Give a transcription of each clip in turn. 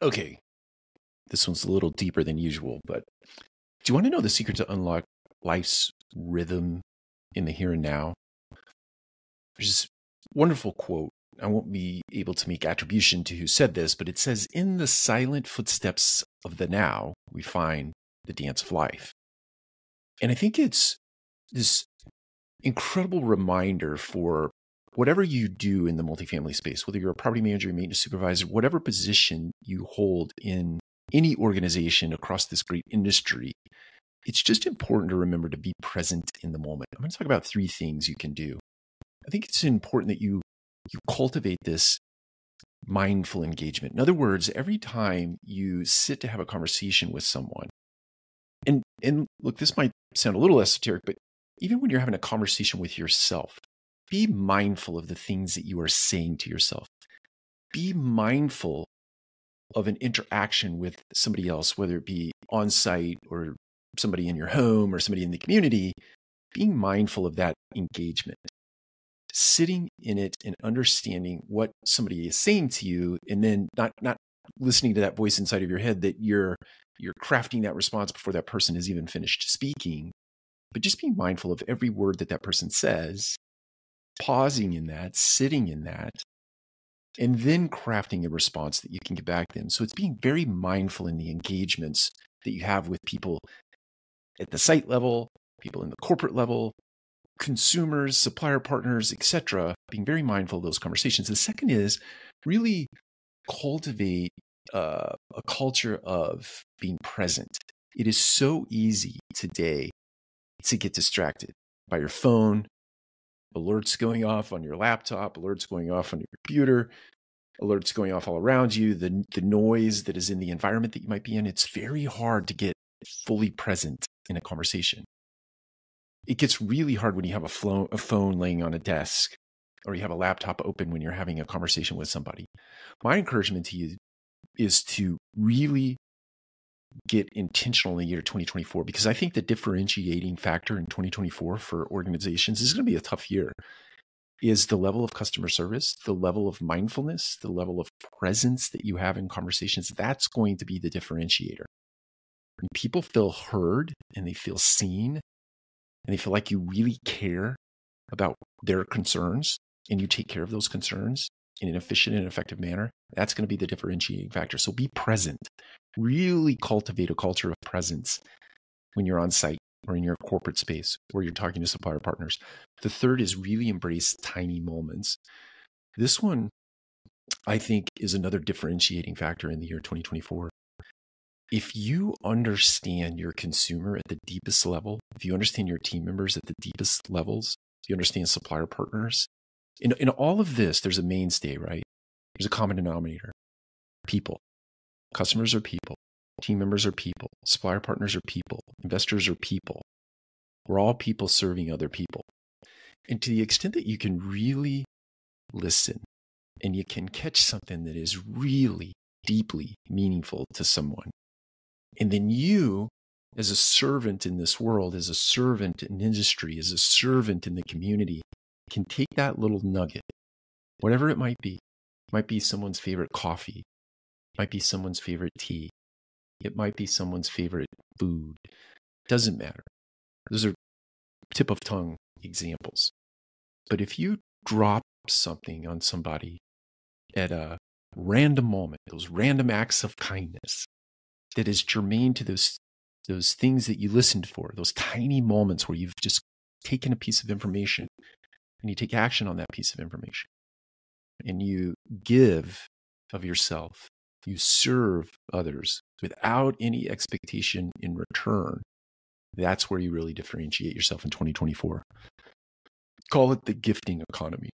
Okay, this one's a little deeper than usual, but do you want to know the secret to unlock life's rhythm in the here and now? There's this wonderful quote. I won't be able to make attribution to who said this, but it says, In the silent footsteps of the now, we find the dance of life. And I think it's this incredible reminder for whatever you do in the multifamily space, whether you're a property manager, maintenance supervisor, whatever position you hold in any organization across this great industry, it's just important to remember to be present in the moment. I'm going to talk about three things you can do. I think it's important that you you cultivate this mindful engagement. In other words, every time you sit to have a conversation with someone, and and look, this might sound a little esoteric, but even when you're having a conversation with yourself, be mindful of the things that you are saying to yourself. Be mindful of an interaction with somebody else, whether it be on site or somebody in your home or somebody in the community, being mindful of that engagement, sitting in it and understanding what somebody is saying to you, and then not not listening to that voice inside of your head that you're you're crafting that response before that person has even finished speaking, but just being mindful of every word that that person says pausing in that, sitting in that, and then crafting a response that you can get back then. So it's being very mindful in the engagements that you have with people at the site level, people in the corporate level, consumers, supplier partners, etc. Being very mindful of those conversations. The second is really cultivate uh, a culture of being present. It is so easy today to get distracted by your phone, alerts going off on your laptop, alerts going off on your computer, alerts going off all around you, the, the noise that is in the environment that you might be in. It's very hard to get fully present in a conversation. It gets really hard when you have a, flo- a phone laying on a desk or you have a laptop open when you're having a conversation with somebody. My encouragement to you is to really get intentional in the year 2024 because I think the differentiating factor in 2024 for organizations is going to be a tough year is the level of customer service, the level of mindfulness, the level of presence that you have in conversations. That's going to be the differentiator. When people feel heard and they feel seen and they feel like you really care about their concerns and you take care of those concerns in an efficient and effective manner, that's going to be the differentiating factor. So be present really cultivate a culture of presence when you're on site or in your corporate space where you're talking to supplier partners. The third is really embrace tiny moments. This one, I think, is another differentiating factor in the year 2024. If you understand your consumer at the deepest level, if you understand your team members at the deepest levels, you understand supplier partners, in, in all of this, there's a mainstay, right? There's a common denominator people. Customers are people, team members are people, supplier partners are people, investors are people. We're all people serving other people. And to the extent that you can really listen and you can catch something that is really deeply meaningful to someone, and then you, as a servant in this world, as a servant in industry, as a servant in the community, can take that little nugget, whatever it might be. It might be someone's favorite coffee might be someone's favorite tea. It might be someone's favorite food. Doesn't matter. Those are tip of tongue examples. But if you drop something on somebody at a random moment, those random acts of kindness that is germane to those those things that you listened for, those tiny moments where you've just taken a piece of information and you take action on that piece of information and you give of yourself you serve others without any expectation in return, that's where you really differentiate yourself in 2024. Call it the gifting economy.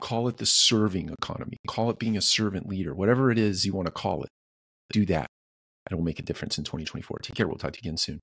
Call it the serving economy. Call it being a servant leader. Whatever it is you want to call it, do that. It will make a difference in 2024. Take care. We'll talk to you again soon.